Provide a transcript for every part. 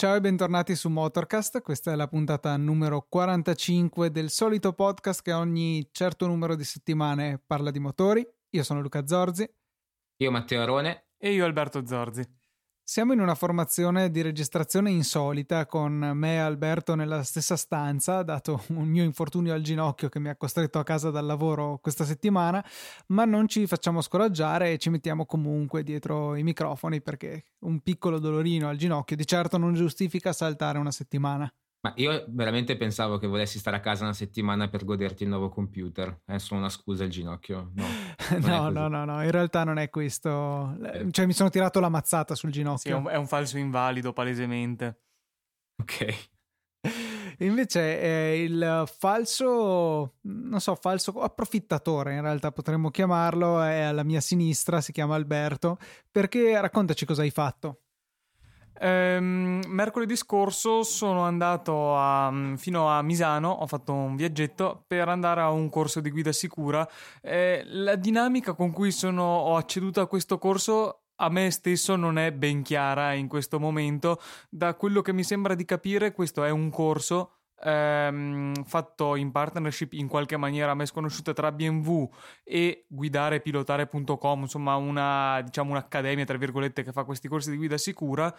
Ciao e bentornati su Motorcast, questa è la puntata numero 45 del solito podcast che ogni certo numero di settimane parla di motori. Io sono Luca Zorzi. Io Matteo Arone. E io Alberto Zorzi. Siamo in una formazione di registrazione insolita con me e Alberto nella stessa stanza, dato un mio infortunio al ginocchio che mi ha costretto a casa dal lavoro questa settimana, ma non ci facciamo scoraggiare e ci mettiamo comunque dietro i microfoni perché un piccolo dolorino al ginocchio di certo non giustifica saltare una settimana. Ma io veramente pensavo che volessi stare a casa una settimana per goderti il nuovo computer. È solo una scusa il ginocchio. No, no, no, no, no, in realtà non è questo. Eh. Cioè, mi sono tirato la mazzata sul ginocchio. Sì, è un, è un falso invalido, palesemente. Ok. Invece è il falso, non so, falso approfittatore in realtà potremmo chiamarlo, è alla mia sinistra, si chiama Alberto, perché raccontaci cosa hai fatto. Ehm, mercoledì scorso sono andato a, fino a Misano, ho fatto un viaggetto per andare a un corso di guida sicura. Eh, la dinamica con cui sono, ho acceduto a questo corso a me stesso non è ben chiara in questo momento. Da quello che mi sembra di capire, questo è un corso ehm, fatto in partnership in qualche maniera a me sconosciuta tra BMW e guidare-pilotare.com, insomma una, diciamo un'accademia tra virgolette che fa questi corsi di guida sicura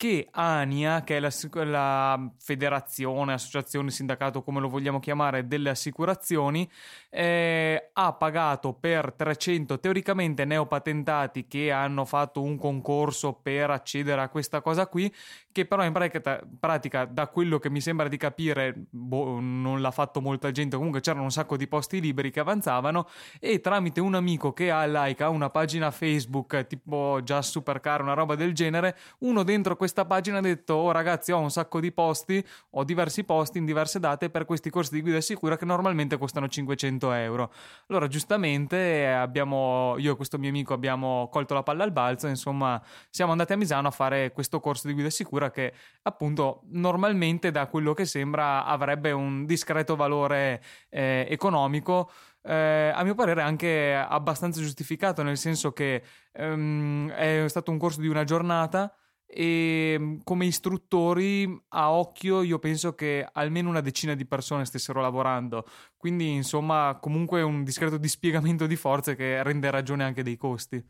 che ANIA, che è la, la, federazione, associazione, sindacato, come lo vogliamo chiamare, delle assicurazioni, eh, ha pagato per 300 teoricamente neopatentati che hanno fatto un concorso per accedere a questa cosa qui, che però in pratica, pratica da quello che mi sembra di capire, boh, non l'ha fatto molta gente, comunque c'erano un sacco di posti liberi che avanzavano e tramite un amico che ha like, ha una pagina Facebook tipo già supercar, una roba del genere, uno dentro questa questa pagina ha detto oh ragazzi ho un sacco di posti, ho diversi posti in diverse date per questi corsi di guida sicura che normalmente costano 500 euro. Allora giustamente abbiamo, io e questo mio amico abbiamo colto la palla al balzo, insomma siamo andati a Misano a fare questo corso di guida sicura che appunto normalmente da quello che sembra avrebbe un discreto valore eh, economico eh, a mio parere anche abbastanza giustificato, nel senso che ehm, è stato un corso di una giornata e mm, come istruttori a occhio io penso che almeno una decina di persone stessero lavorando. Quindi insomma comunque un discreto dispiegamento di forze che rende ragione anche dei costi.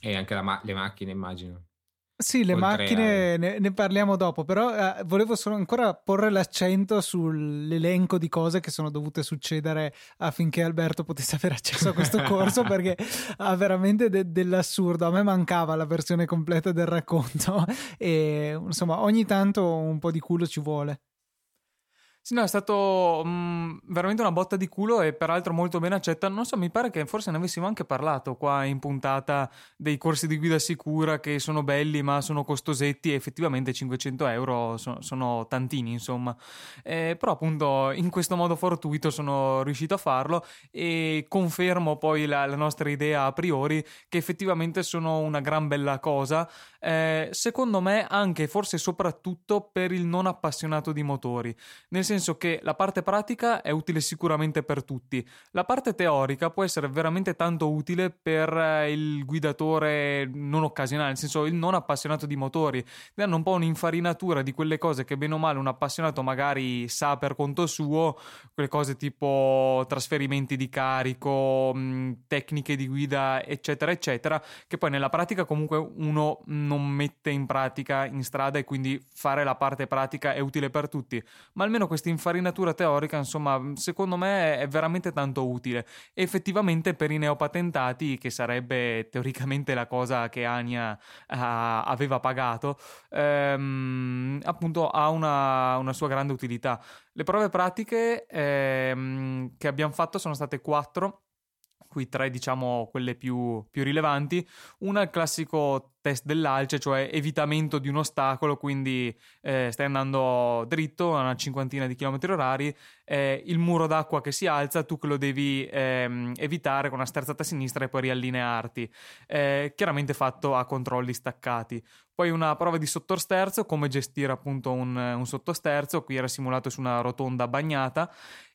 E anche ma- le macchine immagino sì, le macchine ne, ne, parliamo dopo, però eh, volevo solo ancora porre l'accento sull'elenco di cose che sono dovute succedere affinché Alberto potesse avere accesso a questo corso perché ha veramente de- dell'assurdo. A me mancava la versione completa del racconto e insomma ogni tanto un po' di culo ci vuole. Sì, no, è stato mh, mm, veramente una botta di culo e peraltro molto ben accetta. Non so, mi pare che forse ne avessimo anche parlato qua in puntata dei corsi di guida sicura che sono belli ma sono costosetti e effettivamente 500 euro sono, sono tantini, insomma. Eh, però appunto in questo modo fortuito sono riuscito a farlo e confermo poi la, la nostra idea a priori che effettivamente sono una gran bella cosa. Eh, secondo me anche, forse soprattutto per il non appassionato di motori. Nel senso che la parte pratica è utile sicuramente per tutti, la parte teorica può essere veramente tanto utile per eh, il guidatore non occasionale, nel senso il non appassionato di motori, danno un po' un'infarinatura di quelle cose che bene o male un appassionato magari sa per conto suo, quelle cose tipo trasferimenti di carico, tecniche di guida, eccetera, eccetera, che poi nella pratica comunque uno non mette in pratica in strada e quindi fare la parte pratica è utile per tutti, ma almeno questa questa infarinatura teorica, insomma, secondo me è veramente tanto utile. Effettivamente per i neopatentati, che sarebbe teoricamente la cosa che Ania uh, aveva pagato, ehm, appunto ha una, una, sua grande utilità. Le prove pratiche ehm, che abbiamo fatto sono state quattro qui tre diciamo quelle più, più rilevanti. Una è il classico test dell'alce, cioè evitamento di un ostacolo, quindi eh, stai andando dritto a una cinquantina di chilometri orari, eh, il muro d'acqua che si alza, tu che lo devi ehm, evitare con una sterzata a sinistra e poi riallinearti, eh, chiaramente fatto a controlli staccati. Poi una prova di sottosterzo, come gestire appunto un, un sottosterzo, qui era simulato su una rotonda bagnata,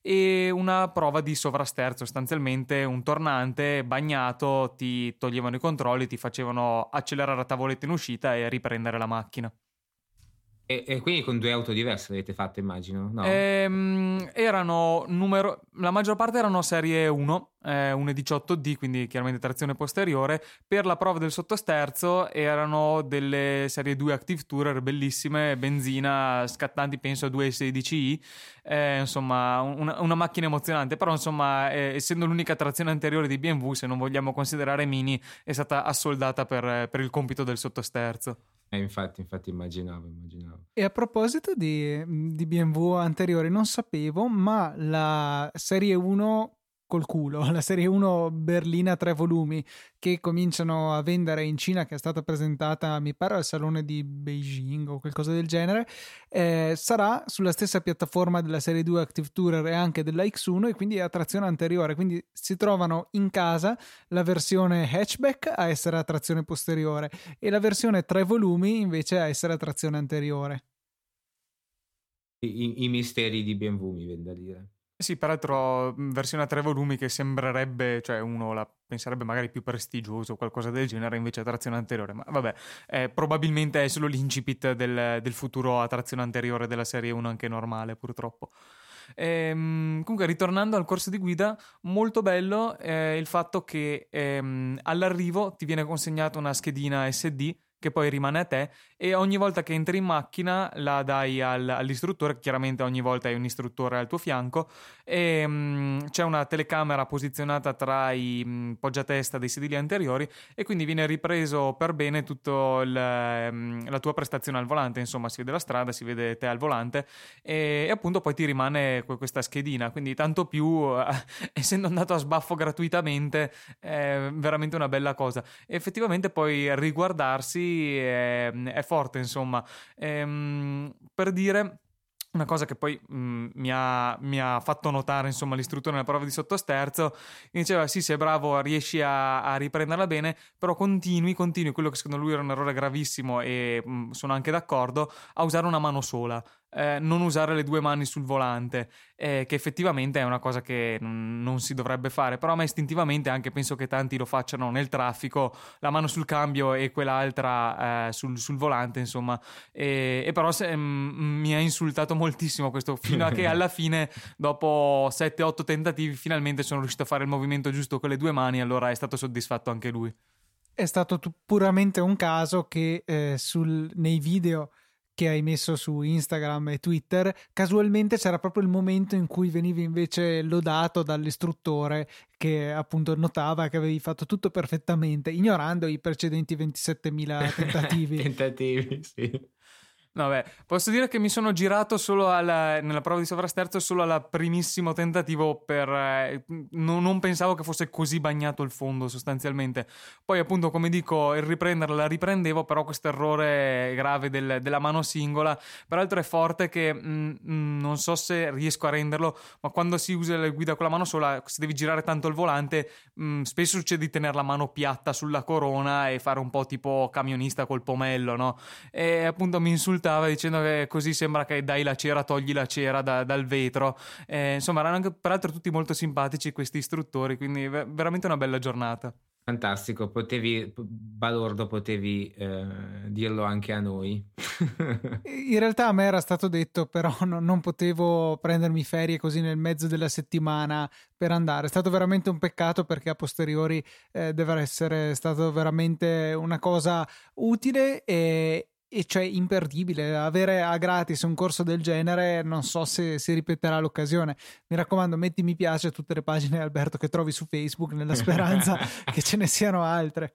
e una prova di sovrasterzo, sostanzialmente un tornante bagnato, ti toglievano i controlli, ti facevano accelerare la tavoletta in uscita e riprendere la macchina. E, e, quindi con due auto diverse l'avete fatto, immagino? No? Ehm, erano numero. La maggior parte erano serie 1, eh, 1.18D, quindi chiaramente trazione posteriore. Per la prova del sottosterzo erano delle serie 2 Active Tourer bellissime, benzina, scattanti, penso a 2.16i. Eh, insomma, una, una, macchina emozionante. Però, insomma, eh, essendo l'unica trazione anteriore di BMW, se non vogliamo considerare Mini, è stata assoldata per, per il compito del sottosterzo. Eh, infatti, infatti immaginavo, immaginavo. E a proposito di, di BMW anteriori, non sapevo, ma la serie 1 col culo, la serie 1 berlina tre volumi che cominciano a vendere in Cina, che è stata presentata, mi pare, al salone di Beijing o qualcosa del genere, eh, sarà sulla stessa piattaforma della serie 2 Active Tourer e anche della X1 e quindi a trazione anteriore, quindi si trovano in casa la versione hatchback a essere a trazione posteriore e la versione tre volumi invece a essere a trazione anteriore. I, i misteri di BMW mi viene da dire. Sì, peraltro versione a tre volumi che sembrerebbe, cioè uno la penserebbe magari più prestigioso o qualcosa del genere, invece a trazione anteriore. Ma vabbè, eh, probabilmente è solo l'incipit del, del, futuro a trazione anteriore della serie 1 anche normale, purtroppo. Ehm, comunque, ritornando al corso di guida, molto bello eh, il fatto che ehm, all'arrivo ti viene consegnata una schedina SD che poi rimane a te e ogni volta che entri in macchina la dai al, all'istruttore, chiaramente ogni volta hai un istruttore al tuo fianco e mh, mm, c'è una telecamera posizionata tra i mh, mm, poggiatesta dei sedili anteriori e quindi viene ripreso per bene tutta mm, la tua prestazione al volante, insomma si vede la strada, si vede te al volante e, e appunto poi ti rimane questa schedina, quindi tanto più essendo andato a sbaffo gratuitamente è veramente una bella cosa. E effettivamente poi riguardarsi è, è forte, insomma. Ehm, per dire una cosa che poi mh, mi, ha, mi, ha, fatto notare insomma l'istruttore nella prova di sottosterzo diceva sì sei bravo riesci a, a, riprenderla bene però continui continui quello che secondo lui era un errore gravissimo e mh, sono anche d'accordo a usare una mano sola eh, non usare le due mani sul volante, eh, che effettivamente è una cosa che n- non si dovrebbe fare, però a me istintivamente anche penso che tanti lo facciano nel traffico, la mano sul cambio e quell'altra eh, sul, sul, volante, insomma, e, e però se, m- mm, mi ha insultato moltissimo questo, fino a che alla fine, dopo 7-8 tentativi, finalmente sono riuscito a fare il movimento giusto con le due mani, allora è stato soddisfatto anche lui. È stato t- puramente un caso che eh, sul, nei video che hai messo su Instagram e Twitter, casualmente c'era proprio il momento in cui venivi invece lodato dall'istruttore che appunto notava che avevi fatto tutto perfettamente, ignorando i precedenti 27.000 tentativi. tentativi, sì. Vabbè, posso dire che mi sono girato solo alla, nella prova di sovrasterzo solo al primissimo tentativo per... Eh, non, non, pensavo che fosse così bagnato il fondo sostanzialmente. Poi appunto come dico il riprenderla la riprendevo però questo errore grave del, della mano singola peraltro è forte che mh, mm, mh, mm, non so se riesco a renderlo ma quando si usa la guida con la mano sola se devi girare tanto il volante mh, mm, spesso succede di tenere la mano piatta sulla corona e fare un po' tipo camionista col pomello no? E appunto mi insulta insultava dicendo che così sembra che dai la cera, togli la cera da, dal vetro. Eh, insomma, erano anche peraltro tutti molto simpatici questi istruttori, quindi veramente una bella giornata. Fantastico, potevi, balordo, potevi eh, dirlo anche a noi. In realtà a me era stato detto, però no, non potevo prendermi ferie così nel mezzo della settimana per andare. È stato veramente un peccato perché a posteriori eh, deve essere stato veramente una cosa utile e, e cioè imperdibile avere a gratis un corso del genere non so se si ripeterà l'occasione. Mi raccomando metti mi piace a tutte le pagine Alberto che trovi su Facebook nella speranza che ce ne siano altre.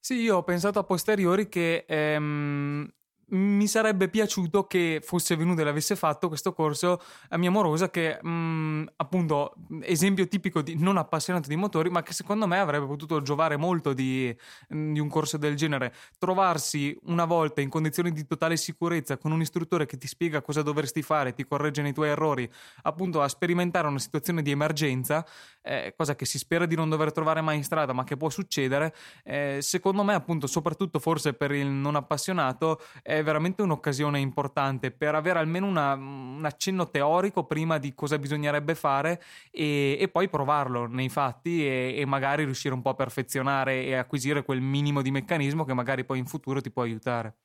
Sì io ho pensato a posteriori che ehm, mi sarebbe piaciuto che fosse venuto e l'avesse fatto questo corso a mia morosa che mh, mm, appunto esempio tipico di non appassionato di motori ma che secondo me avrebbe potuto giovare molto di, mm, di, un corso del genere. Trovarsi una volta in condizioni di totale sicurezza con un istruttore che ti spiega cosa dovresti fare ti corregge nei tuoi errori appunto a sperimentare una situazione di emergenza eh, cosa che si spera di non dover trovare mai in strada ma che può succedere eh, secondo me appunto soprattutto forse per il non appassionato eh, è veramente un'occasione importante per avere almeno una, un accenno teorico prima di cosa bisognerebbe fare e, e poi provarlo nei fatti e, e, magari riuscire un po' a perfezionare e acquisire quel minimo di meccanismo che magari poi in futuro ti può aiutare.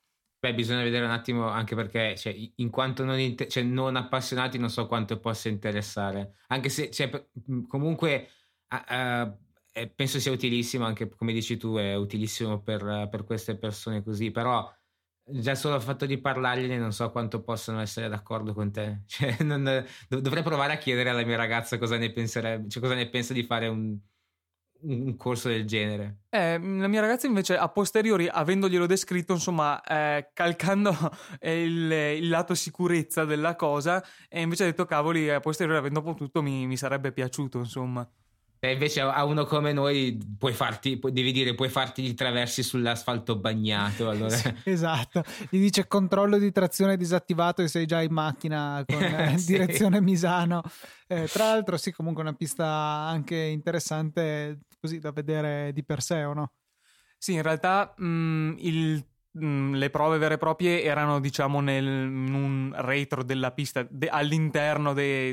Beh, bisogna vedere un attimo anche perché, cioè, in quanto non, inter- cioè, non, appassionati, non so quanto possa interessare. Anche se, cioè, comunque, uh, penso sia utilissimo, anche come dici tu, è utilissimo per, per queste persone così. Però, già solo il fatto di parlargliene non so quanto possano essere d'accordo con te. Cioè, non, dovrei provare a chiedere alla mia ragazza cosa ne penserebbe, cioè cosa ne pensa di fare un, un corso del genere. Eh, la mia ragazza invece a posteriori, avendoglielo descritto, insomma, eh, calcando il, il, lato sicurezza della cosa, e invece ha detto cavoli, a posteriori avendo potuto mi, mi sarebbe piaciuto, insomma. E invece a uno come noi puoi farti, devi dire, puoi farti gli traversi sull'asfalto bagnato. Allora. Sì, esatto, gli dice controllo di trazione disattivato e sei già in macchina con eh, sì. direzione Misano. Eh, tra l'altro, sì, comunque una pista anche interessante così da vedere di per sé, o no? Sì, in realtà mh, mm, il Le prove vere e proprie erano diciamo nel, in un retro della pista de, all'interno de,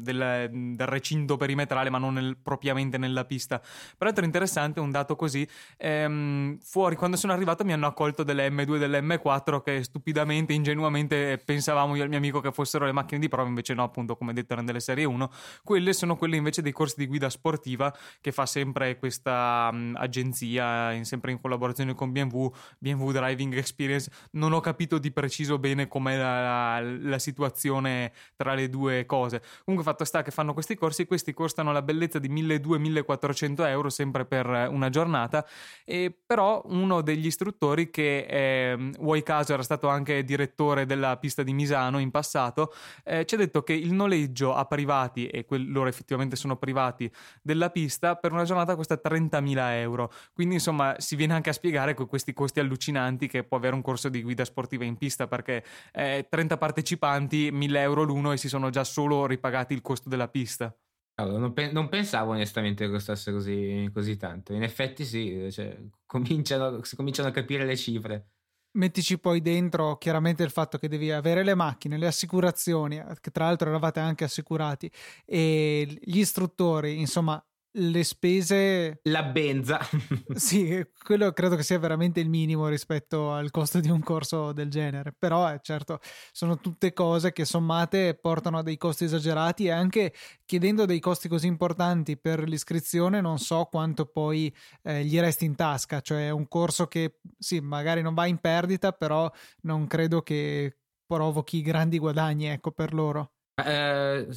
del, del, recinto perimetrale ma non nel, propriamente nella pista. Peraltro interessante un dato così ehm, fuori quando sono arrivato mi hanno accolto delle M2 e delle M4 che stupidamente ingenuamente pensavamo io e il mio amico che fossero le macchine di prova invece no appunto come detto erano delle serie 1 quelle sono quelle invece dei corsi di guida sportiva che fa sempre questa um, agenzia in, sempre in collaborazione con BMW BMW Drive driving experience, non ho capito di preciso bene com'è la, la, la situazione tra le due cose. Comunque fatto sta che fanno questi corsi, questi costano la bellezza di 1200-1400 euro sempre per una giornata, e però uno degli istruttori che eh, vuoi caso era stato anche direttore della pista di Misano in passato, eh, ci ha detto che il noleggio a privati, e quelli loro effettivamente sono privati, della pista per una giornata costa 30.000 euro. Quindi insomma si viene anche a spiegare con questi costi allucinanti che può avere un corso di guida sportiva in pista perché eh, 30 partecipanti, 1000 euro l'uno e si sono già solo ripagati il costo della pista. Allora, non, pe- non, pensavo onestamente che costasse così, così tanto. In effetti sì, cioè, cominciano, si cominciano a capire le cifre. Mettici poi dentro chiaramente il fatto che devi avere le macchine, le assicurazioni, che tra l'altro eravate anche assicurati, e gli istruttori, insomma, le spese la benza. Sì quello credo che sia veramente il minimo rispetto al costo di un corso del genere. Però eh, certo sono tutte cose che sommate portano a dei costi esagerati e anche chiedendo dei costi così importanti per l'iscrizione non so quanto poi eh, gli resti in tasca. Cioè è un corso che sì magari non va in perdita però non credo che provochi grandi guadagni ecco per loro eh,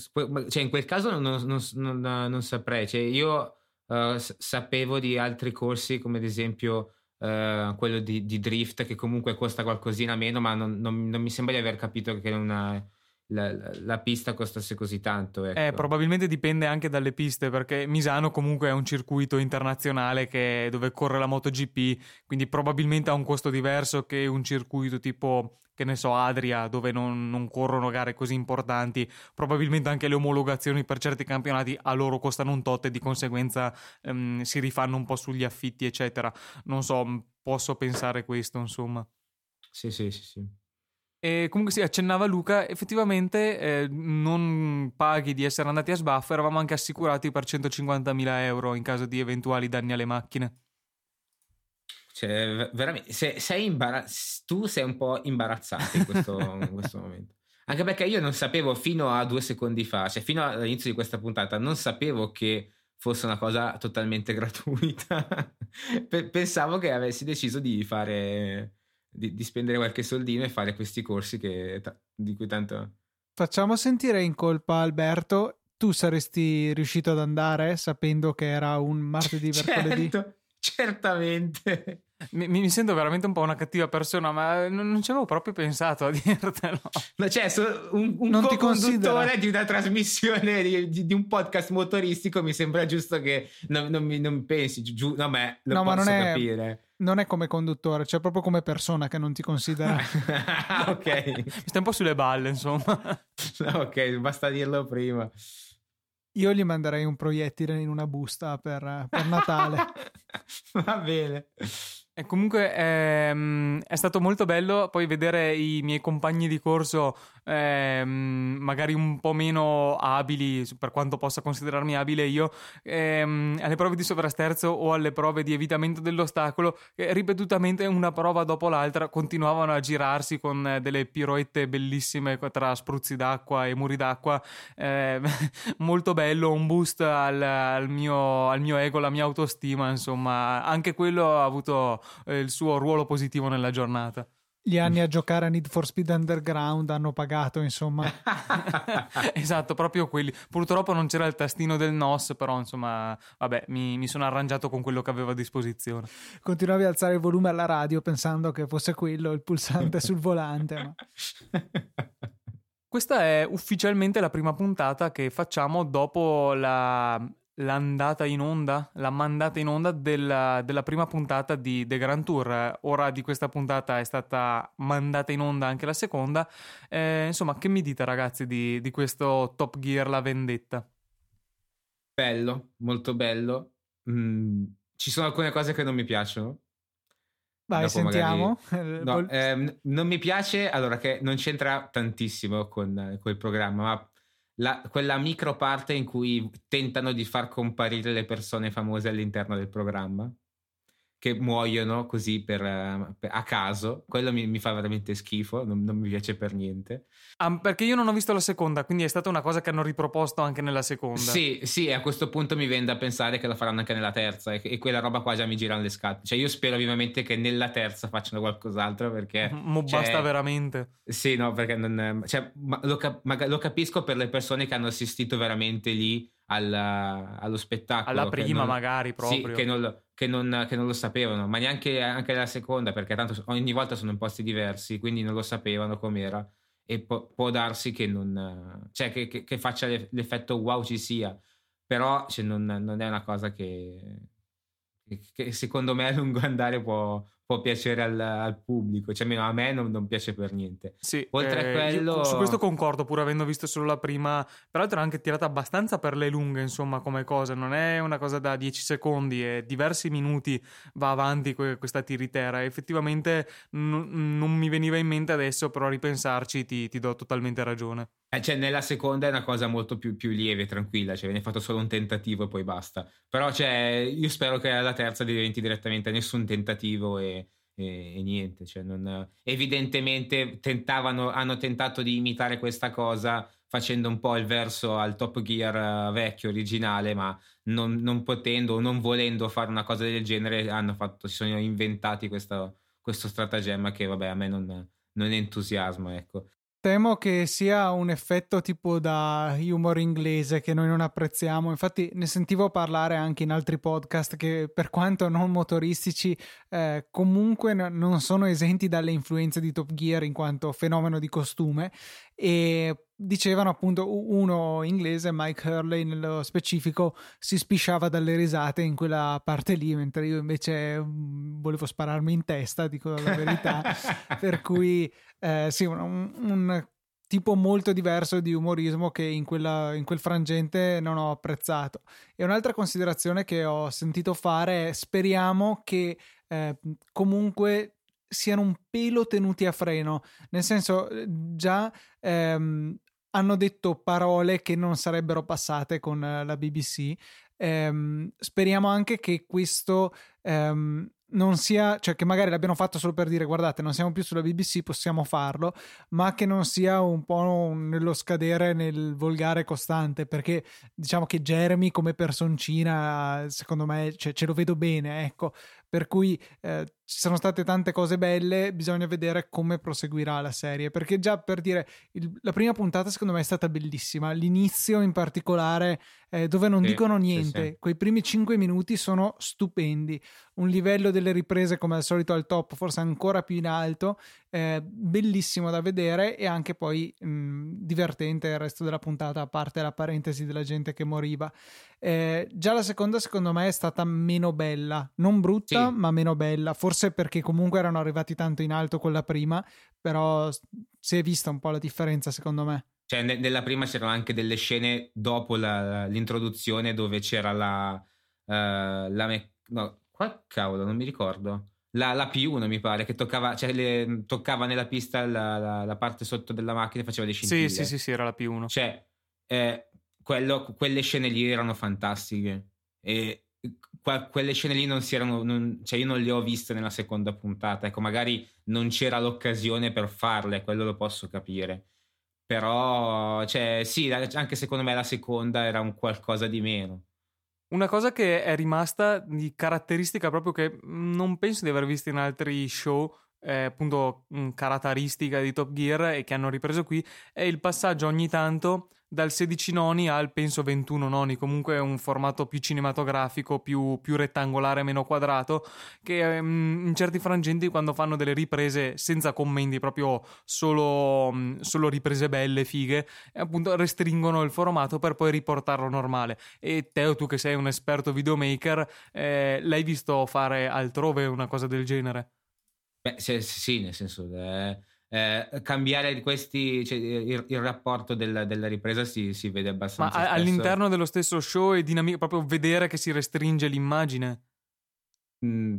cioè in quel caso non, non, non, non saprei. Cioè io uh, sapevo di altri corsi, come ad esempio uh, quello di, di, Drift, che comunque costa qualcosina meno, ma non, mi sembra di aver capito che una, la, la, pista costasse così tanto. Ecco. Eh, probabilmente dipende anche dalle piste, perché Misano comunque è un circuito internazionale che, dove corre la MotoGP, quindi probabilmente ha un costo diverso che un circuito tipo che ne so, Adria, dove non, non, corrono gare così importanti, probabilmente anche le omologazioni per certi campionati a loro costano un tot e di conseguenza ehm, si rifanno un po' sugli affitti, eccetera. Non so, posso pensare questo, insomma. Sì, sì, sì, sì. E comunque si sì, accennava Luca, effettivamente eh, non paghi di essere andati a sbaffo, eravamo anche assicurati per 150.000 euro in caso di eventuali danni alle macchine. Cioè, veramente, se, sei imbarazz- tu sei un po' imbarazzato in questo, in questo momento. Anche perché io non sapevo fino a due secondi fa, cioè fino all'inizio di questa puntata, non sapevo che fosse una cosa totalmente gratuita. Pensavo che avessi deciso di fare, di, di, spendere qualche soldino e fare questi corsi che, di cui tanto... Facciamo sentire in colpa Alberto. Tu saresti riuscito ad andare sapendo che era un martedì, certo. Certamente. Mi, mi, sento veramente un po' una cattiva persona, ma non, non ci avevo proprio pensato a dirtelo. No, cioè, un, un non co-conduttore di una trasmissione di, di, di, un podcast motoristico mi sembra giusto che non, non mi non pensi giù, no, ma lo no, posso ma non è, capire. Non è come conduttore, cioè proprio come persona che non ti considera. ok. mi stai un po' sulle balle, insomma. ok, basta dirlo prima. Io gli manderei un proiettile in una busta per, per Natale. Va bene. E comunque ehm, è stato molto bello poi vedere i miei compagni di corso ehm, magari un po' meno abili, per quanto possa considerarmi abile io, ehm, alle prove di sovrasterzo o alle prove di evitamento dell'ostacolo, che ripetutamente una prova dopo l'altra continuavano a girarsi con delle piroette bellissime tra spruzzi d'acqua e muri d'acqua. Ehm, molto bello, un boost al, al, mio, al mio ego, alla mia autostima, insomma, anche quello ha avuto eh, il suo ruolo positivo nella giornata. Gli anni a giocare a Need for Speed Underground hanno pagato, insomma. esatto, proprio quelli. Purtroppo non c'era il tastino del NOS, però insomma, vabbè, mi, mi sono arrangiato con quello che avevo a disposizione. Continuavi a alzare il volume alla radio pensando che fosse quello il pulsante sul volante. Ma... Questa è ufficialmente la prima puntata che facciamo dopo la l'andata in onda, la mandata in onda della, della, prima puntata di The Grand Tour. Ora di questa puntata è stata mandata in onda anche la seconda. Eh, insomma, che mi dite ragazzi di, di, questo Top Gear La Vendetta? Bello, molto bello. Mm, ci sono alcune cose che non mi piacciono. Vai, Dopo sentiamo. Magari... No, ehm, non mi piace, allora che non c'entra tantissimo con, con il programma, ma la, quella micro parte in cui tentano di far comparire le persone famose all'interno del programma che muoiono così per, per, a caso, quello mi, mi fa veramente schifo, non, non, mi piace per niente. Ah, perché io non ho visto la seconda, quindi è stata una cosa che hanno riproposto anche nella seconda. Sì, sì, a questo punto mi viene da pensare che la faranno anche nella terza e, e quella roba qua già mi girano le scatole. Cioè io spero vivamente che nella terza facciano qualcos'altro perché... Mo cioè, basta veramente. Sì, no, perché non... Cioè, lo, cap- lo capisco per le persone che hanno assistito veramente lì al, allo spettacolo. Alla prima, non, magari proprio. Sì, che non, che, non, che non, lo sapevano, ma neanche anche la seconda, perché tanto ogni volta sono in posti diversi, quindi non lo sapevano com'era. E po- può darsi che non. cioè, che, che, faccia l'effetto wow ci sia, però cioè, non, non, è una cosa che, che secondo me a lungo andare può, può piacere al, al, pubblico, cioè a me non, non piace per niente. Sì, Oltre eh, a quello... Su questo concordo, pur avendo visto solo la prima, peraltro è anche tirata abbastanza per le lunghe, insomma, come cosa, non è una cosa da 10 secondi, e diversi minuti va avanti questa tiritera, effettivamente n- non mi veniva in mente adesso, però a ripensarci ti, ti do totalmente ragione. Eh, cioè, nella seconda è una cosa molto più, più lieve, tranquilla, cioè viene fatto solo un tentativo e poi basta. Però, cioè, io spero che alla terza diventi direttamente nessun tentativo e, e, e niente. Cioè non, evidentemente hanno tentato di imitare questa cosa facendo un po' il verso al Top Gear vecchio, originale, ma non, non potendo o non volendo fare una cosa del genere, fatto, si sono inventati questo, questo stratagemma che, vabbè, a me non, non entusiasma, ecco. Temo che sia un effetto tipo da humor inglese che noi non apprezziamo. Infatti, ne sentivo parlare anche in altri podcast che, per quanto non motoristici, eh, comunque n- non sono esenti dalle influenze di Top Gear in quanto fenomeno di costume. E dicevano appunto uno inglese, Mike Hurley nello specifico, si spisciava dalle risate in quella parte lì, mentre io invece mm, volevo spararmi in testa, dico la verità. per cui eh, sì, un, un, tipo molto diverso di umorismo che in, quella, in quel frangente non ho apprezzato. E un'altra considerazione che ho sentito fare è speriamo che eh, comunque siano un pelo tenuti a freno, nel senso già ehm, hanno detto parole che non sarebbero passate con eh, la BBC. Ehm, speriamo anche che questo ehm, non sia, cioè che magari l'abbiano fatto solo per dire guardate non siamo più sulla BBC, possiamo farlo, ma che non sia un po' nello scadere nel volgare costante, perché diciamo che Jeremy come personcina secondo me cioè, ce lo vedo bene, ecco, per cui eh, ci sono state tante cose belle, bisogna vedere come proseguirà la serie, perché già per dire, il, la prima puntata secondo me è stata bellissima, l'inizio in particolare eh, dove non sì, dicono niente, sì, sì. quei primi cinque minuti sono stupendi, un livello delle riprese come al solito al top, forse ancora più in alto, eh, bellissimo da vedere e anche poi mh, divertente il resto della puntata, a parte la parentesi della gente che moriva. Eh, già la seconda secondo me è stata meno bella, non brutta ma meno bella, forse perché comunque erano arrivati tanto in alto con la prima, però si è vista un po' la differenza secondo me. Cioè, ne- nella prima c'erano anche delle scene dopo la, l'introduzione dove c'era la. Uh, la me- no, qua cavolo, non mi ricordo. La, la P1 mi pare che toccava, cioè le, toccava nella pista la, la, la, parte sotto della macchina e faceva dei scintille. Sì, sì, sì, sì, era la P1. Cioè, eh, quello, quelle scene lì erano fantastiche. E quelle scene lì non si erano, non, cioè io non le ho viste nella seconda puntata. Ecco, magari non c'era l'occasione per farle, quello lo posso capire. Però, cioè, sì, anche secondo me la seconda era un qualcosa di meno. Una cosa che è rimasta di caratteristica proprio che non penso di aver visto in altri show, eh, appunto caratteristica di Top Gear e che hanno ripreso qui, è il passaggio ogni tanto dal 16 noni al penso 21 noni, comunque un formato più cinematografico, più, più rettangolare, meno quadrato, che um, in certi frangenti quando fanno delle riprese senza commenti, proprio solo, um, solo riprese belle, fighe, appunto restringono il formato per poi riportarlo normale. E Teo, tu che sei un esperto videomaker, eh, l'hai visto fare altrove una cosa del genere? Beh, sì, sì nel senso... Eh eh, cambiare questi, cioè, il, il, rapporto del, della ripresa si, si, vede abbastanza. Ma spesso. all'interno dello stesso show è dinamico, proprio vedere che si restringe l'immagine. Mm,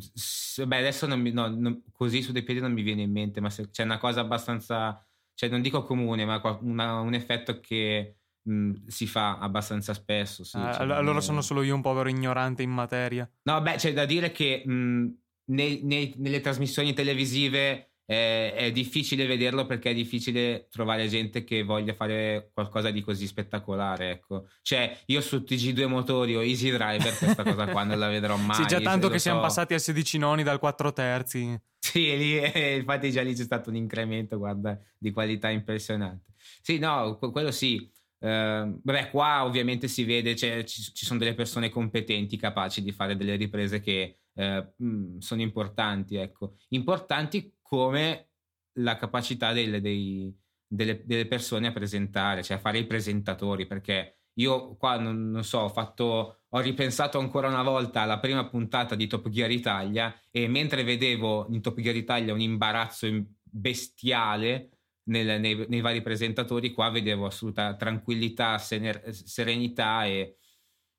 beh, adesso non mi, no, non, così su dei piedi non mi viene in mente, ma se, c'è una cosa abbastanza, cioè non dico comune, ma una, un effetto che mh, mm, si fa abbastanza spesso. Sì, ah, cioè, allora sono solo io un povero ignorante in materia. No, beh, c'è da dire che mh, mm, nei, nei, nelle trasmissioni televisive è, è, difficile vederlo perché è difficile trovare gente che voglia fare qualcosa di così spettacolare. Ecco. Cioè, io su TG2 motori o Easy Driver questa cosa qua non la vedrò mai. Sì, già tanto che so. siamo passati a 16 noni dal 4 terzi. Sì, lì, eh, infatti già lì c'è stato un incremento, guarda, di qualità impressionante. Sì, no, quello sì. Uh, vabbè, qua ovviamente si vede, cioè, ci, ci, sono delle persone competenti, capaci di fare delle riprese che uh, sono importanti, ecco. Importanti come la capacità delle, dei, delle, delle, persone a presentare, cioè a fare i presentatori, perché io qua non, non, so, ho fatto, ho ripensato ancora una volta alla prima puntata di Top Gear Italia e mentre vedevo in Top Gear Italia un imbarazzo bestiale nel, nei, nei, vari presentatori, qua vedevo assoluta tranquillità, sener, serenità e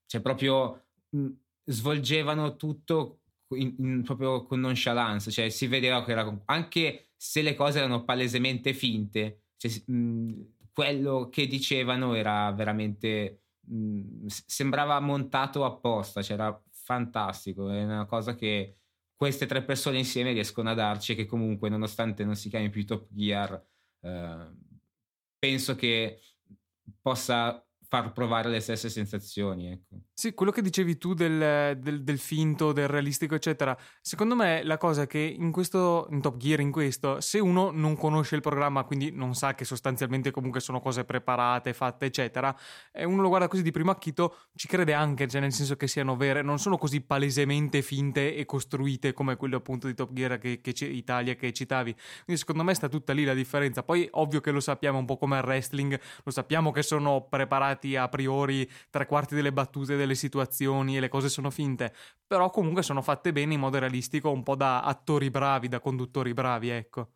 cioè proprio mh, svolgevano tutto in, in, proprio con nonchalance, cioè si vedeva che era anche se le cose erano palesemente finte, cioè, mh, quello che dicevano era veramente mh, sembrava montato apposta, cioè era fantastico, è una cosa che queste tre persone insieme riescono a darci che comunque nonostante non si chiami più Top Gear eh, penso che possa far provare le stesse sensazioni. Ecco. Sì, quello che dicevi tu del, del, del, finto, del realistico, eccetera, secondo me la cosa è che in questo, in Top Gear, in questo, se uno non conosce il programma, quindi non sa che sostanzialmente comunque sono cose preparate, fatte, eccetera, e uno lo guarda così di primo acchito, ci crede anche, cioè nel senso che siano vere, non sono così palesemente finte e costruite come quelle appunto di Top Gear che, che Italia che citavi. Quindi secondo me sta tutta lì la differenza. Poi ovvio che lo sappiamo un po' come il wrestling, lo sappiamo che sono preparati preparati a priori tre quarti delle battute delle situazioni e le cose sono finte, però comunque sono fatte bene in modo realistico, un po' da attori bravi, da conduttori bravi, ecco.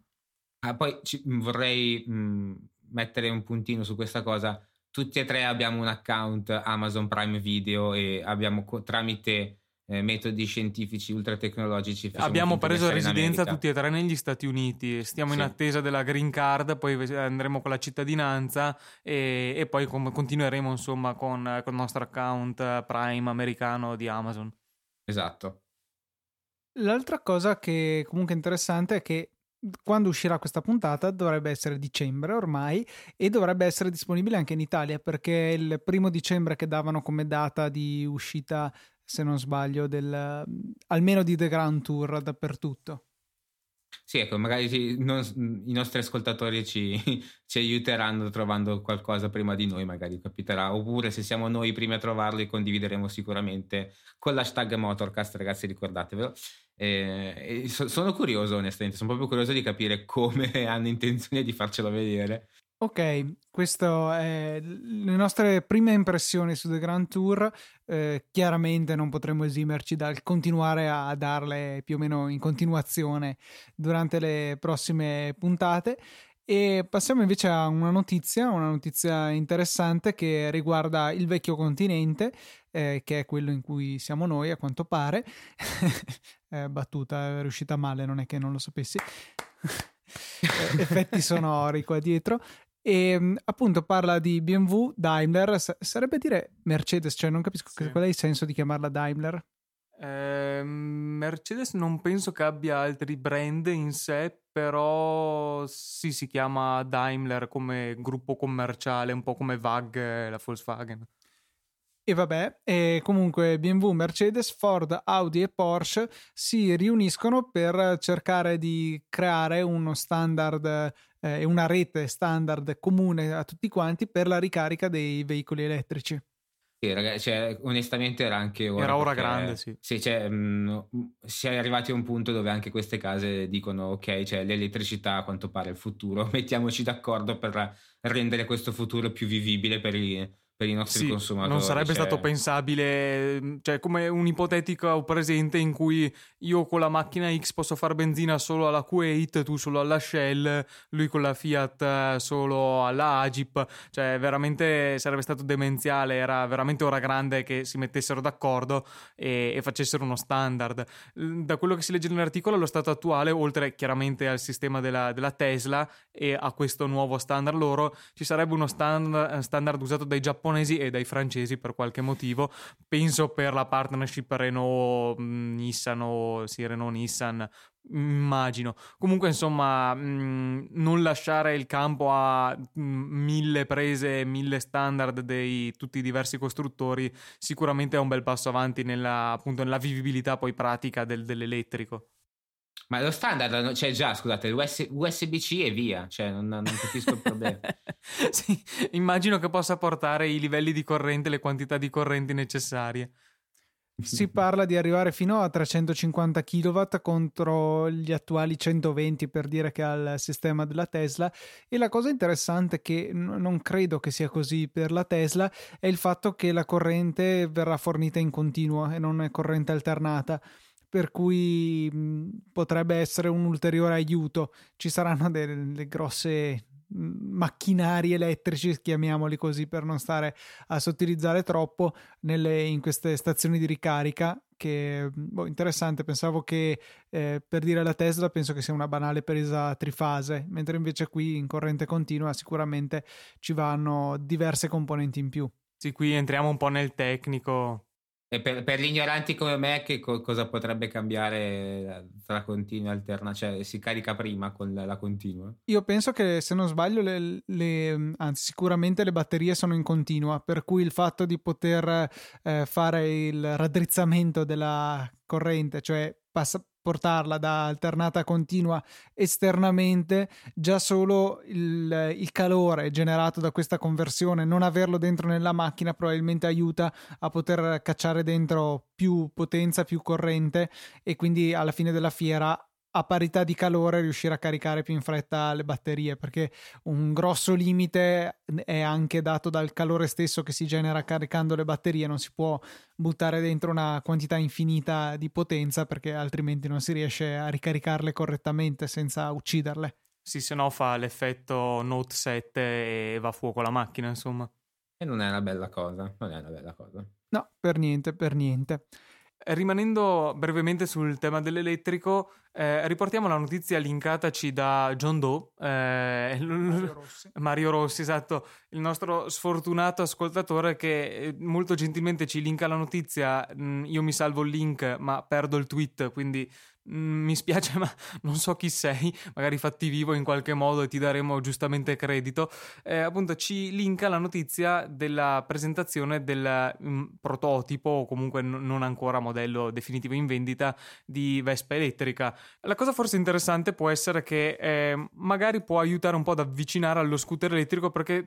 Ah, poi ci, vorrei mh, mettere un puntino su questa cosa. Tutti e tre abbiamo un account Amazon Prime Video e abbiamo co- tramite eh, metodi scientifici ultra tecnologici. Abbiamo preso residenza tutti e tre negli Stati Uniti, stiamo sì. in attesa della green card, poi andremo con la cittadinanza e, e poi com- continueremo insomma con, con, il nostro account Prime americano di Amazon. Esatto. L'altra cosa che comunque è interessante è che quando uscirà questa puntata dovrebbe essere dicembre ormai e dovrebbe essere disponibile anche in Italia perché il primo dicembre che davano come data di uscita se non sbaglio, del, almeno di The Grand Tour dappertutto. Sì, ecco, magari non, i nostri ascoltatori ci, ci, aiuteranno trovando qualcosa prima di noi, magari capiterà. Oppure se siamo noi i primi a trovarlo, condivideremo sicuramente con l'hashtag Motorcast, ragazzi, ricordatevelo. Eh, so, sono curioso, onestamente, sono proprio curioso di capire come hanno intenzione di farcelo vedere. Ok, queste sono le nostre prime impressioni su The Grand Tour. Eh, chiaramente non potremo esimerci dal continuare a darle più o meno in continuazione durante le prossime puntate. E passiamo invece a una notizia, una notizia interessante che riguarda il vecchio continente, eh, che è quello in cui siamo noi a quanto pare. eh, battuta, è riuscita male, non è che non lo sapessi. Eh, effetti sonori qua dietro e ehm, appunto parla di BMW, Daimler, sarebbe dire Mercedes, cioè non capisco sì. qual è il senso di chiamarla Daimler. Eh, Mercedes non penso che abbia altri brand in sé, però sì, si chiama Daimler come gruppo commerciale, un po' come VAG la Volkswagen. E vabbè, e comunque BMW, Mercedes, Ford, Audi e Porsche si riuniscono per cercare di creare uno standard e eh, una rete standard comune a tutti quanti per la ricarica dei veicoli elettrici. Sì, ragazzi, cioè, onestamente era anche ora. Era ora perché, grande, sì. Sì, cioè, mh, si è arrivati a un punto dove anche queste case dicono: Ok, cioè, l'elettricità a quanto pare è il futuro, mettiamoci d'accordo per rendere questo futuro più vivibile per i, per i nostri sì, consumatori. Non sarebbe cioè... stato pensabile, cioè come un ipotetico presente in cui io con la macchina X posso fare benzina solo alla Kuwait, tu solo alla Shell, lui con la Fiat eh, solo alla Agip, cioè veramente sarebbe stato demenziale, era veramente ora grande che si mettessero d'accordo e, e facessero uno standard. Da quello che si legge nell'articolo, allo stato attuale, oltre chiaramente al sistema della, della Tesla e a questo nuovo standard loro, ci sarebbe uno standard, standard usato dai giapponesi giapponesi e dai francesi per qualche motivo. Penso per la partnership Renault-Nissan o sì, Renault-Nissan immagino. Comunque, insomma, mh, non lasciare il campo a mh, mille prese, mille standard dei tutti i diversi costruttori, sicuramente è un bel passo avanti nella, appunto, nella vivibilità poi pratica del, dell'elettrico. Ma lo standard c'è cioè già, scusate, l'US- USB-C e via, cioè non, non capisco il problema. sì, immagino che possa portare i livelli di corrente, le quantità di correnti necessarie. Si parla di arrivare fino a 350 kW contro gli attuali 120 per dire che ha il sistema della Tesla e la cosa interessante che non credo che sia così per la Tesla è il fatto che la corrente verrà fornita in continuo e non è corrente alternata per cui mh, potrebbe essere un ulteriore aiuto. Ci saranno delle grosse macchinari elettrici, chiamiamoli così per non stare a sottilizzare troppo nelle, in queste stazioni di ricarica che boh, interessante pensavo che eh, per dire la Tesla penso che sia una banale presa trifase mentre invece qui in corrente continua sicuramente ci vanno diverse componenti in più sì qui entriamo un po' nel tecnico per, per, gli ignoranti come me, che co- cosa potrebbe cambiare tra continua e alterna? Cioè, si carica prima con la, la continua? Io penso che, se non sbaglio, le, le, anzi, sicuramente le batterie sono in continua, per cui il fatto di poter eh, fare il raddrizzamento della corrente, cioè passa, portarla da alternata continua esternamente, già solo il, il, calore generato da questa conversione, non averlo dentro nella macchina probabilmente aiuta a poter cacciare dentro più potenza, più corrente e quindi alla fine della fiera a parità di calore riuscire a caricare più in fretta le batterie perché un grosso limite è anche dato dal calore stesso che si genera caricando le batterie. Non si può buttare dentro una quantità infinita di potenza perché altrimenti non si riesce a ricaricarle correttamente senza ucciderle. Sì se no fa l'effetto Note 7 e va a fuoco la macchina insomma. E non è una bella cosa non è una bella cosa. No per niente per niente. Rimanendo brevemente sul tema dell'elettrico, Eh, riportiamo la notizia linkataci da John Doe, eh, Mario Rossi. Mario Rossi, esatto, il nostro sfortunato ascoltatore che eh, molto gentilmente ci linka la notizia. Mm, io mi salvo il link, ma perdo il tweet, quindi Mm, mi spiace, ma non so chi sei, magari fatti vivo in qualche modo e ti daremo giustamente credito. Eh, appunto, ci linka la notizia della presentazione del um, prototipo, o comunque n- non ancora modello definitivo in vendita di Vespa elettrica. La cosa forse interessante può essere che eh, magari può aiutare un po' ad avvicinare allo scooter elettrico perché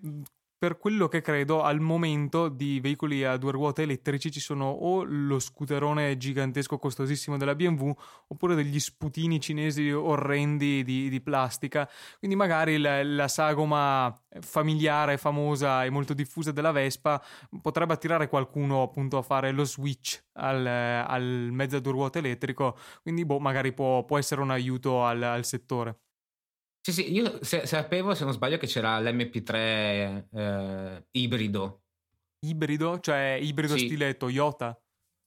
per quello che credo al momento di veicoli a due ruote elettrici ci sono o lo scooterone gigantesco costosissimo della BMW oppure degli sputini cinesi orrendi di, di plastica. Quindi magari la, la, sagoma familiare famosa e molto diffusa della Vespa potrebbe attirare qualcuno appunto a fare lo switch al, al mezzo a due ruote elettrico. Quindi boh, magari può, può essere un aiuto al, al settore sì, sì, io se, sapevo, se non sbaglio, che c'era l'MP3 eh, ibrido. Ibrido? Cioè ibrido sì. stile Toyota?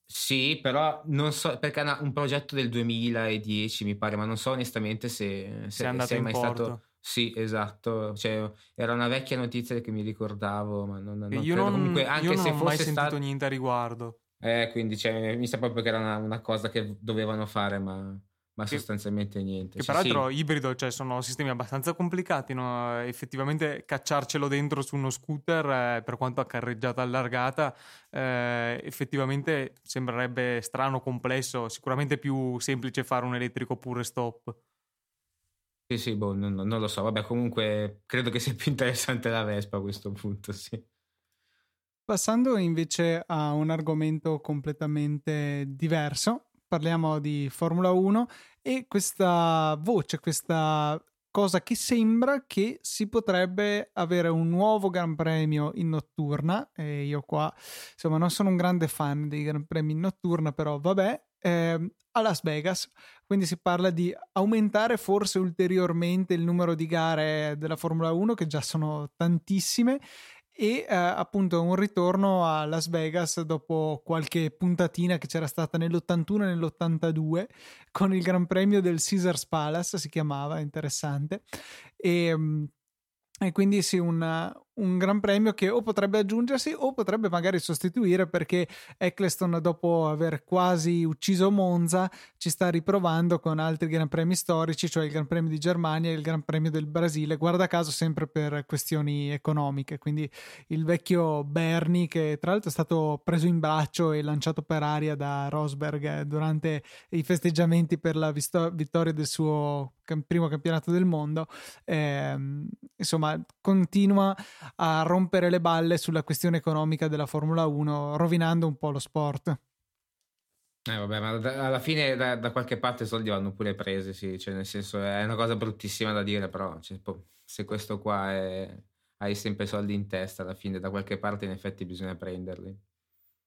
Sì, però non so, perché è un progetto del 2010 mi pare, ma non so onestamente se, se, se è, andato se è mai porto. stato... Sì, esatto, cioè, era una vecchia notizia che mi ricordavo, ma non, non io non, comunque anche io non se ho mai sentito stato... niente a riguardo. Eh, quindi cioè, mi sa proprio che era una, una cosa che dovevano fare, ma ma che, sostanzialmente niente. Che cioè, peraltro sì. ibrido, cioè sono sistemi abbastanza complicati, no? effettivamente cacciarcelo dentro su uno scooter, eh, per quanto a carreggiata allargata, eh, effettivamente sembrerebbe strano, complesso, sicuramente più semplice fare un elettrico pure stop. Sì, sì, boh, non, non lo so, vabbè comunque credo che sia più interessante la Vespa a questo punto, sì. Passando invece a un argomento completamente diverso, parliamo di Formula 1 e questa voce, questa cosa che sembra che si potrebbe avere un nuovo Gran Premio in notturna. E io qua, insomma, non sono un grande fan dei Gran Premi in notturna, però vabbè. Eh, a Las Vegas, quindi si parla di aumentare forse ulteriormente il numero di gare della Formula 1 che già sono tantissime e eh, appunto un ritorno a Las Vegas dopo qualche puntatina che c'era stata nell'81 e nell'82 con il Gran Premio del Caesars Palace si chiamava interessante. E, mm, e quindi sì un, un gran premio che o potrebbe aggiungersi o potrebbe magari sostituire perché Eccleston dopo aver quasi ucciso Monza ci sta riprovando con altri gran premi storici cioè il gran premio di Germania e il gran premio del Brasile guarda caso sempre per questioni economiche. Quindi il vecchio Bernie che tra l'altro è stato preso in braccio e lanciato per aria da Rosberg durante i festeggiamenti per la vittoria del suo primo campionato del mondo eh, insomma continua a rompere le balle sulla questione economica della Formula 1, rovinando un po' lo sport. Eh vabbè, ma da, alla fine da, da, qualche parte i soldi vanno pure presi, sì, cioè nel senso è una cosa bruttissima da dire, però cioè, se questo qua è, hai sempre soldi in testa, alla fine da qualche parte in effetti bisogna prenderli.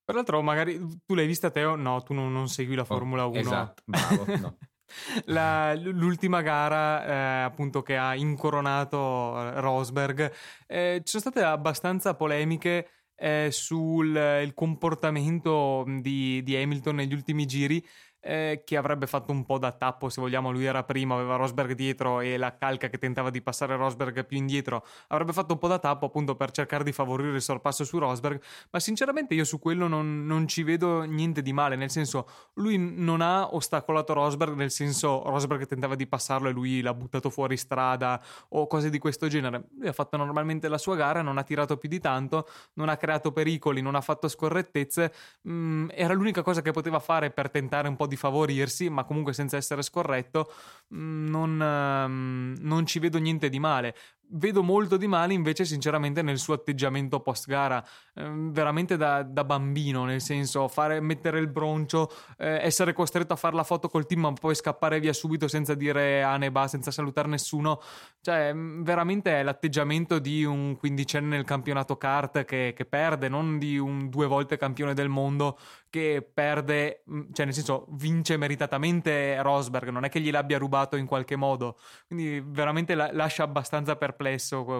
Peraltro magari tu l'hai vista Teo? No, tu non, non segui la oh, Formula oh, 1. Esatto, bravo, no. La, l'ultima gara eh, appunto che ha incoronato eh, Rosberg. Eh, ci sono state abbastanza polemiche eh, sul comportamento di, di Hamilton negli ultimi giri eh, che avrebbe fatto un po' da tappo se vogliamo. Lui era primo aveva Rosberg dietro e la calca che tentava di passare Rosberg più indietro avrebbe fatto un po' da tappo appunto per cercare di favorire il sorpasso su Rosberg. Ma sinceramente io su quello non, non ci vedo niente di male. Nel senso lui non ha ostacolato Rosberg nel senso Rosberg tentava di passarlo e lui l'ha buttato fuori strada o cose di questo genere. Lui ha fatto normalmente la sua gara non ha tirato più di tanto non ha creato pericoli non ha fatto scorrettezze. Mm, era l'unica cosa che poteva fare per tentare un po' di favorirsi, ma comunque senza essere scorretto, mm, non, ehm, non ci vedo niente di male. Vedo molto di male invece sinceramente nel suo atteggiamento post gara, eh, veramente da, da, bambino, nel senso fare, mettere il broncio, eh, essere costretto a fare la foto col team ma poi scappare via subito senza dire a ne senza salutare nessuno, cioè mm, veramente è l'atteggiamento di un quindicenne nel campionato kart che, che perde, non di un due volte campione del mondo che perde, mm, cioè nel senso vince meritatamente Rosberg, non è che gliel'abbia rubato in qualche modo, quindi veramente la, lascia abbastanza perplesso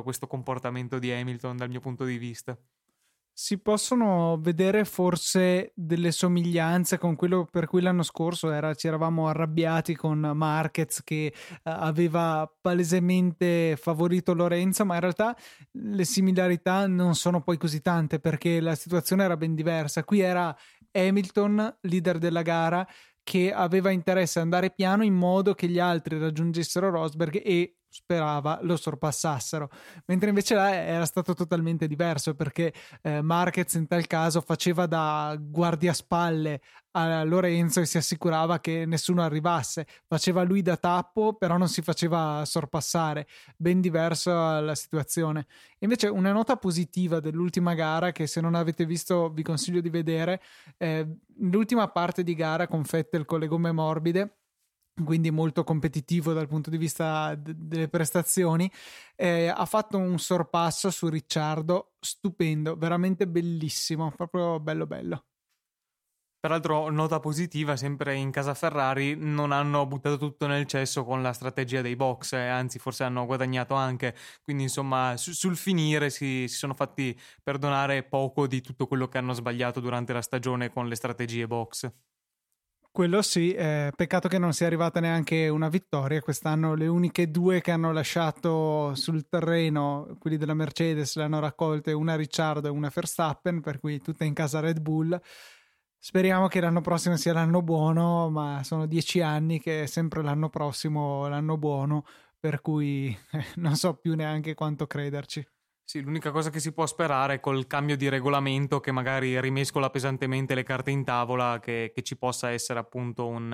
questo comportamento di Hamilton dal mio punto di vista. si possono vedere forse delle somiglianze con quello per cui l'anno scorso era, ci eravamo arrabbiati con Marquez che uh, aveva palesemente favorito Lorenzo, ma in realtà le similarità non sono poi così tante perché la situazione era ben diversa. Qui era Hamilton, leader della gara, che aveva interesse ad andare piano in modo che gli altri raggiungessero Rosberg e sperava lo sorpassassero, mentre invece là era stato totalmente diverso perché eh, Marquez in tal caso faceva da guardiaspalle a Lorenzo e si assicurava che nessuno arrivasse, faceva lui da tappo però non si faceva sorpassare, ben diversa la situazione. Invece una nota positiva dell'ultima gara che se non avete visto vi consiglio di vedere, eh, l'ultima parte di gara con Fettel con le gomme morbide quindi molto competitivo dal punto di vista d- delle prestazioni, eh, ha fatto un sorpasso su Ricciardo stupendo, veramente bellissimo, proprio bello bello. Peraltro, nota positiva, sempre in casa Ferrari, non hanno buttato tutto nel cesso con la strategia dei box, eh, anzi forse hanno guadagnato anche, quindi insomma su- sul finire si-, si sono fatti perdonare poco di tutto quello che hanno sbagliato durante la stagione con le strategie box. Quello sì, eh, peccato che non sia arrivata neanche una vittoria. Quest'anno le uniche due che hanno lasciato sul terreno, quelli della Mercedes, le hanno raccolte una Ricciardo e una Verstappen, per cui tutte in casa Red Bull. Speriamo che l'anno prossimo sia l'anno buono, ma sono dieci anni che è sempre l'anno prossimo l'anno buono, per cui eh, non so più neanche quanto crederci. Sì, l'unica cosa che si può sperare è col cambio di regolamento che magari rimescola pesantemente le carte in tavola, che, che ci possa essere appunto un,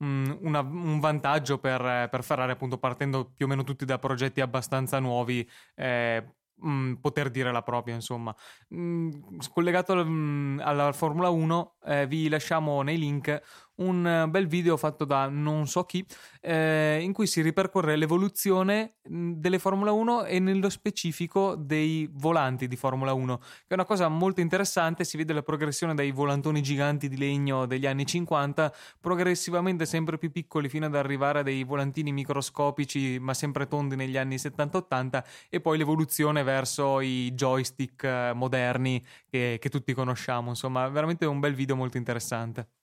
un, una, un vantaggio per, per, Ferrari, appunto partendo più o meno tutti da progetti abbastanza nuovi. Eh, mh, poter dire la propria, insomma. Mh, collegato mh, alla Formula 1, eh, vi lasciamo nei link un bel video fatto da non so chi, eh, in cui si ripercorre l'evoluzione delle Formula 1 e nello specifico dei volanti di Formula 1, che è una cosa molto interessante, si vede la progressione dai volantoni giganti di legno degli anni 50, progressivamente sempre più piccoli fino ad arrivare a dei volantini microscopici ma sempre tondi negli anni 70-80 e poi l'evoluzione verso i joystick eh, moderni che, che tutti conosciamo, insomma veramente un bel video molto interessante.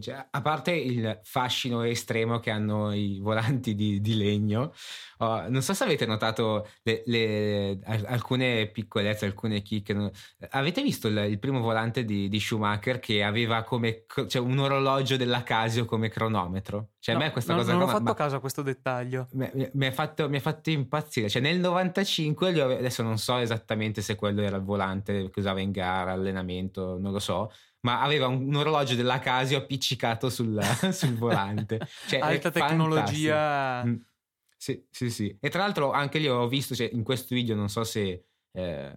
Cioè, a parte il fascino estremo che hanno i volanti di, di legno, oh, non so se avete notato le, le, alcune piccolezze, alcune chicche. Avete visto il, il primo volante di, di, Schumacher che aveva come cioè, un orologio della Casio come cronometro? Cioè, no, a me questa non, cosa non ho fatto ma, caso a questo dettaglio. Mi, ha fatto, fatto, impazzire. Cioè, nel 95, adesso non so esattamente se quello era il volante che usava in gara, allenamento, non lo so ma aveva un, un orologio della Casio appiccicato sul, sul volante. Cioè, Alta tecnologia. Mm. Sì, sì, sì. E tra l'altro anche lì ho visto, cioè, in questo video, non so se eh,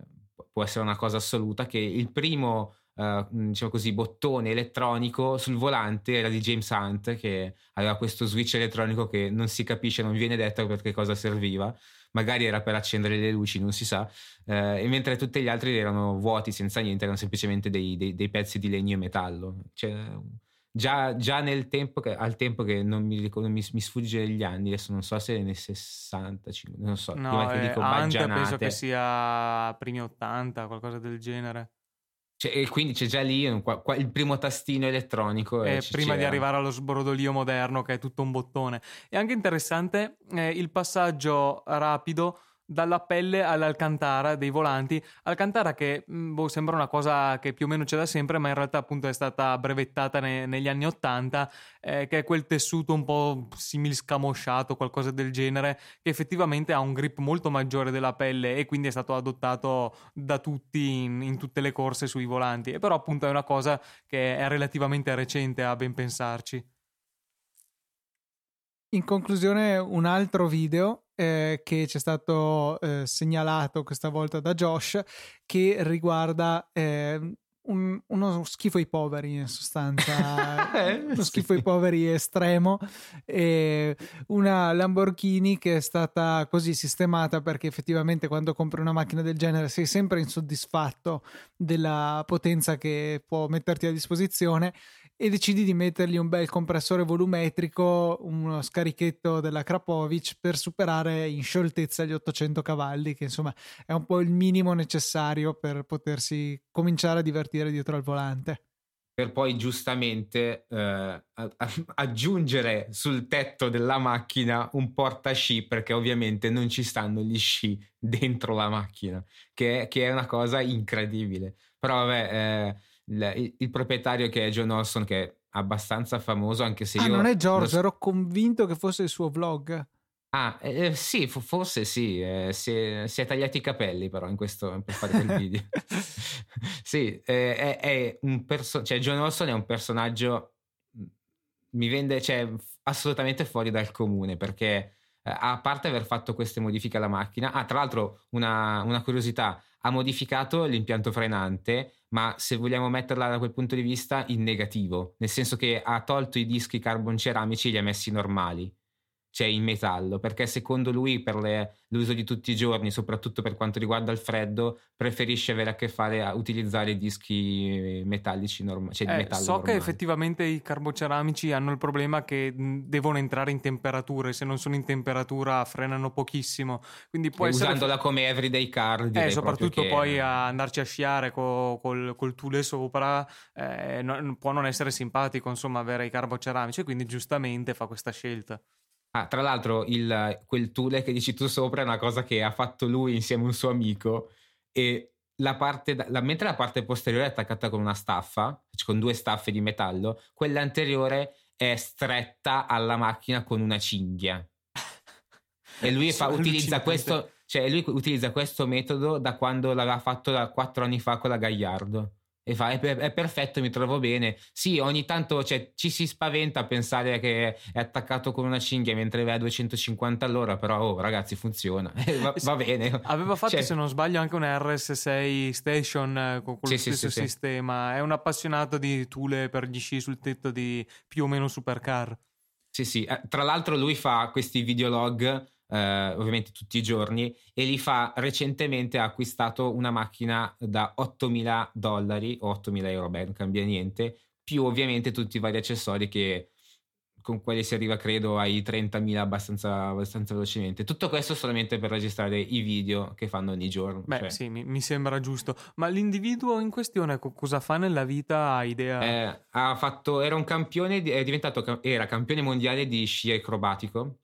può essere una cosa assoluta, che il primo Uh, diciamo così, bottone elettronico sul volante era di James Hunt che aveva questo switch elettronico che non si capisce, non viene detto per che cosa serviva magari era per accendere le luci, non si sa, eh, e mentre tutti gli altri erano vuoti, senza niente, erano semplicemente dei, dei, dei pezzi di legno e metallo. Cioè, già, già, nel tempo che, al tempo che non mi, non mi, mi sfugge gli anni, adesso non so se nel 65, non so, no, prima che eh, dico penso che sia primi 80, qualcosa del genere. Cioè, e quindi c'è già lì un, qua, il primo tastino elettronico. Eh, prima di arrivare allo sbrodolio moderno, che è tutto un bottone. È anche interessante eh, il passaggio rapido dalla pelle all'alcantara dei volanti. Alcantara che mm, boh, sembra una cosa che più o meno c'è da sempre, ma in realtà appunto è stata brevettata ne- negli anni Ottanta, eh, che è quel tessuto un po' simil scamosciato, qualcosa del genere, che effettivamente ha un grip molto maggiore della pelle e quindi è stato adottato da tutti in, in tutte le corse sui volanti. E però appunto è una cosa che è relativamente recente a ben pensarci. In conclusione, un altro video eh, che ci è stato eh, segnalato questa volta da Josh che riguarda eh, un, uno schifo ai poveri in sostanza, eh, uno schifo ai poveri estremo. E una Lamborghini che è stata così sistemata perché effettivamente quando compri una macchina del genere sei sempre insoddisfatto della potenza che può metterti a disposizione e decidi di mettergli un bel compressore volumetrico, uno scarichetto della Krapovic per superare in scioltezza gli 800 cavalli, che insomma è un po' il minimo necessario per potersi cominciare a divertire dietro al volante per poi giustamente eh, aggiungere sul tetto della macchina un portasci perché ovviamente non ci stanno gli sci dentro la macchina, che, che è una cosa incredibile. Però vabbè, eh, il, il, proprietario che è John Olson, che è abbastanza famoso, anche se ah, io... non è George, lo... ero convinto che fosse il suo vlog. Ah, eh, sì, forse sì, eh, si, è, si, è, tagliati i capelli però in questo, per fare quel video. sì, eh, è, è, un personaggio, cioè John Olson è un personaggio, mm, mi vende, cioè, assolutamente fuori dal comune perché eh, a parte aver fatto queste modifiche alla macchina, ah, tra l'altro una, una curiosità, ha modificato l'impianto frenante, ma se vogliamo metterla da quel punto di vista in negativo, nel senso che ha tolto i dischi carbon ceramici e li ha messi normali c'è in metallo, perché secondo lui per le, l'uso di tutti i giorni, soprattutto per quanto riguarda il freddo, preferisce avere a che fare a utilizzare dischi metallici normali. Cioè eh, di metallo so normali. che effettivamente i carboceramici hanno il problema che devono entrare in temperatura e se non sono in temperatura frenano pochissimo. Quindi può essere... Usandola come everyday car, eh, soprattutto che... poi a andarci a sciare co, col, col tule sopra, eh, non, può non essere simpatico insomma avere i carboceramici, quindi giustamente fa questa scelta. Ah, tra l'altro, il, quel tule che dici tu sopra è una cosa che ha fatto lui insieme a un suo amico. E la parte, la, mentre la parte posteriore è attaccata con una staffa, cioè con due staffe di metallo, quella anteriore è stretta alla macchina con una cinghia. E lui fa, utilizza, questo, cioè lui utilizza questo metodo da quando l'aveva fatto da quattro anni fa con la Gagliardo e fa è, è, perfetto, mi trovo bene. Sì, ogni tanto cioè, ci si spaventa a pensare che è attaccato con una cinghia mentre va a 250 all'ora, però oh, ragazzi funziona, va, va, bene. Aveva fatto cioè, se non sbaglio anche una RS6 Station eh, con quello sì, stesso sì, sistema, sì. è un appassionato di tule per gli sci sul tetto di più o meno supercar. Sì, sì, eh, tra l'altro lui fa questi videolog eh, ovviamente tutti i giorni, e li fa recentemente ha acquistato una macchina da 8.000 dollari o 8.000 euro, beh non cambia niente, più ovviamente tutti i vari accessori che con quelli si arriva credo ai 30.000 abbastanza, abbastanza velocemente. Tutto questo solamente per registrare i video che fanno ogni giorno. Beh cioè. sì, mi, mi, sembra giusto. Ma l'individuo in questione cosa fa nella vita? Ha idea? Eh, ha fatto, era un campione, è diventato, era campione mondiale di sci acrobatico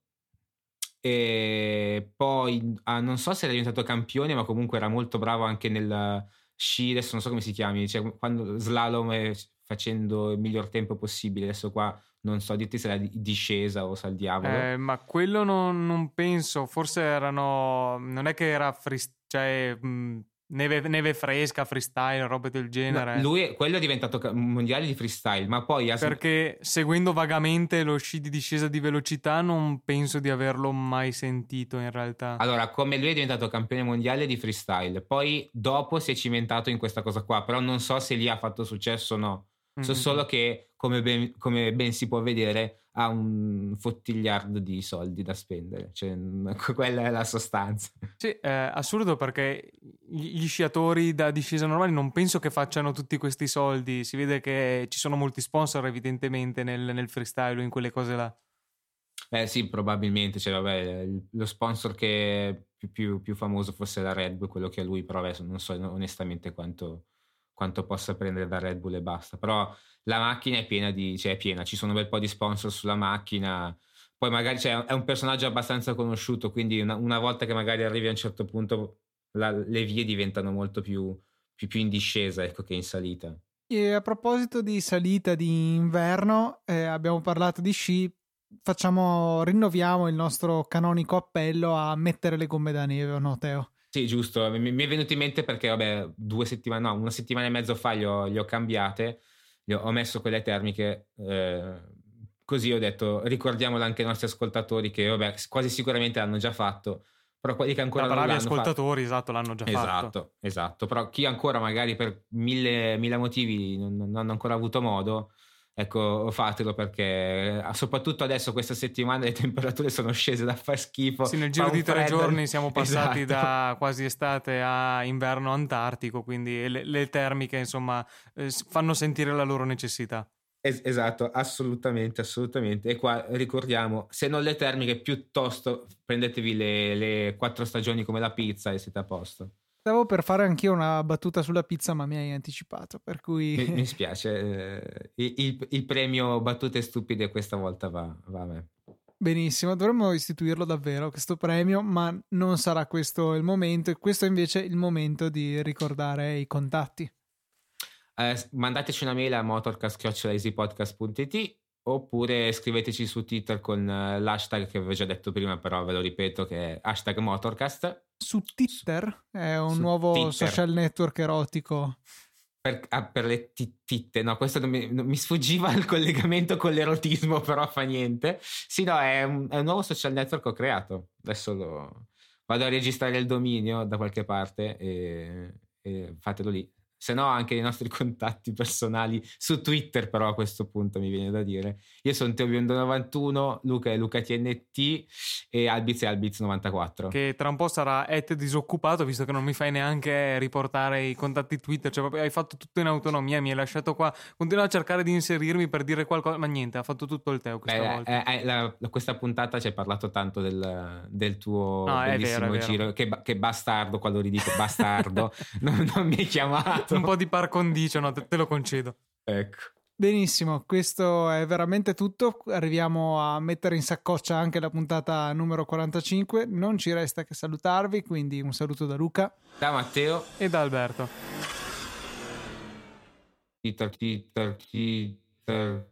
e poi ah, non so se era diventato campione, ma comunque era molto bravo anche nel sci, adesso non so come si chiami, cioè quando slalom facendo il miglior tempo possibile. Adesso qua non so dirti se era di discesa o sa il diavolo. Eh, ma quello non, non, penso, forse erano, non è che era free, cioè, mh, Neve, neve, fresca, freestyle, robe del genere. No, lui, quello è diventato mondiale di freestyle, ma poi... Perché seguendo vagamente lo sci di discesa di velocità non penso di averlo mai sentito in realtà. Allora, come lui è diventato campione mondiale di freestyle, poi dopo si è cimentato in questa cosa qua, però non so se lì ha fatto successo o no. So mm-hmm. solo che, come ben, come ben, si può vedere, ha un fottigliardo di soldi da spendere. Cioè, quella è la sostanza. Sì, è assurdo perché gli sciatori da discesa normale non penso che facciano tutti questi soldi. Si vede che ci sono molti sponsor, evidentemente, nel, nel freestyle o in quelle cose là. Eh sì, probabilmente. Cioè, vabbè, lo sponsor che è più, più, più famoso fosse la Red Bull, quello che è lui, però adesso non so onestamente quanto quanto possa prendere da Red Bull e basta. Però la macchina è piena di, cioè è piena, ci sono un bel po' di sponsor sulla macchina. Poi magari cioè, è un personaggio abbastanza conosciuto, quindi una, una, volta che magari arrivi a un certo punto la, le vie diventano molto più, più, più, in discesa ecco, che in salita. E a proposito di salita di inverno, eh, abbiamo parlato di sci, facciamo, rinnoviamo il nostro canonico appello a mettere le gomme da neve, no Teo? Sì, giusto. Mi, mi, è venuto in mente perché, vabbè, due settimane, no, una settimana e mezzo fa li ho, li ho cambiate, li ho, ho, messo quelle termiche. Eh, così ho detto, ricordiamolo anche ai nostri ascoltatori che, vabbè, quasi sicuramente l'hanno già fatto. Però quelli che ancora non l'hanno ascoltatori, fatto... esatto, l'hanno già esatto, fatto. Esatto, esatto. Però chi ancora magari per mille, mille motivi non, non hanno ancora avuto modo, ecco, fatelo perché eh, soprattutto adesso questa settimana le temperature sono scese da far schifo. Sì, nel giro di tre freddo. giorni siamo passati esatto. da quasi estate a inverno antartico, quindi le, le termiche insomma eh, fanno sentire la loro necessità. Es- esatto, assolutamente, assolutamente. E qua ricordiamo, se non le termiche, piuttosto prendetevi le, le quattro stagioni come la pizza e siete a posto. Stavo per fare anch'io una battuta sulla pizza, ma mi hai anticipato, per cui... Mi, mi spiace, eh, il, il, premio battute stupide questa volta va, va a me. Benissimo, dovremmo istituirlo davvero questo premio, ma non sarà questo il momento, e questo è invece il momento di ricordare i contatti. Eh, mandateci una mail a motorcast.easypodcast.it oppure scriveteci su Twitter con eh, l'hashtag che avevo già detto prima, però ve lo ripeto che è hashtag motorcast. Su Twitter? È un su nuovo Twitter. social network erotico. Per, ah, per le titte, no, questo non mi, non mi, sfuggiva il collegamento con l'erotismo, però fa niente. Sì, no, è un, è un nuovo social network che ho creato. Adesso lo, vado a registrare il dominio da qualche parte e, e fatelo lì se no anche i nostri contatti personali su Twitter però a questo punto mi viene da dire. Io sono TeoBiondo91 Luca è LucaTNT e Albiz è Albiz94 che tra un po' sarà et disoccupato visto che non mi fai neanche riportare i contatti Twitter. Cioè proprio hai fatto tutto in autonomia mi hai lasciato qua. Continua a cercare di inserirmi per dire qualcosa ma niente ha fatto tutto il Teo questa Beh, volta. eh, eh, la, questa puntata ci hai parlato tanto del, del tuo no, bellissimo vero, giro che, che, bastardo quando ridico bastardo non, non mi hai chiamato un po' di par condicio, no? Te, te lo concedo. Ecco. Benissimo, questo è veramente tutto. Arriviamo a mettere in saccoccia anche la puntata numero 45. Non ci resta che salutarvi, quindi un saluto da Luca, da Matteo e da Alberto. Twitter, Twitter, Twitter.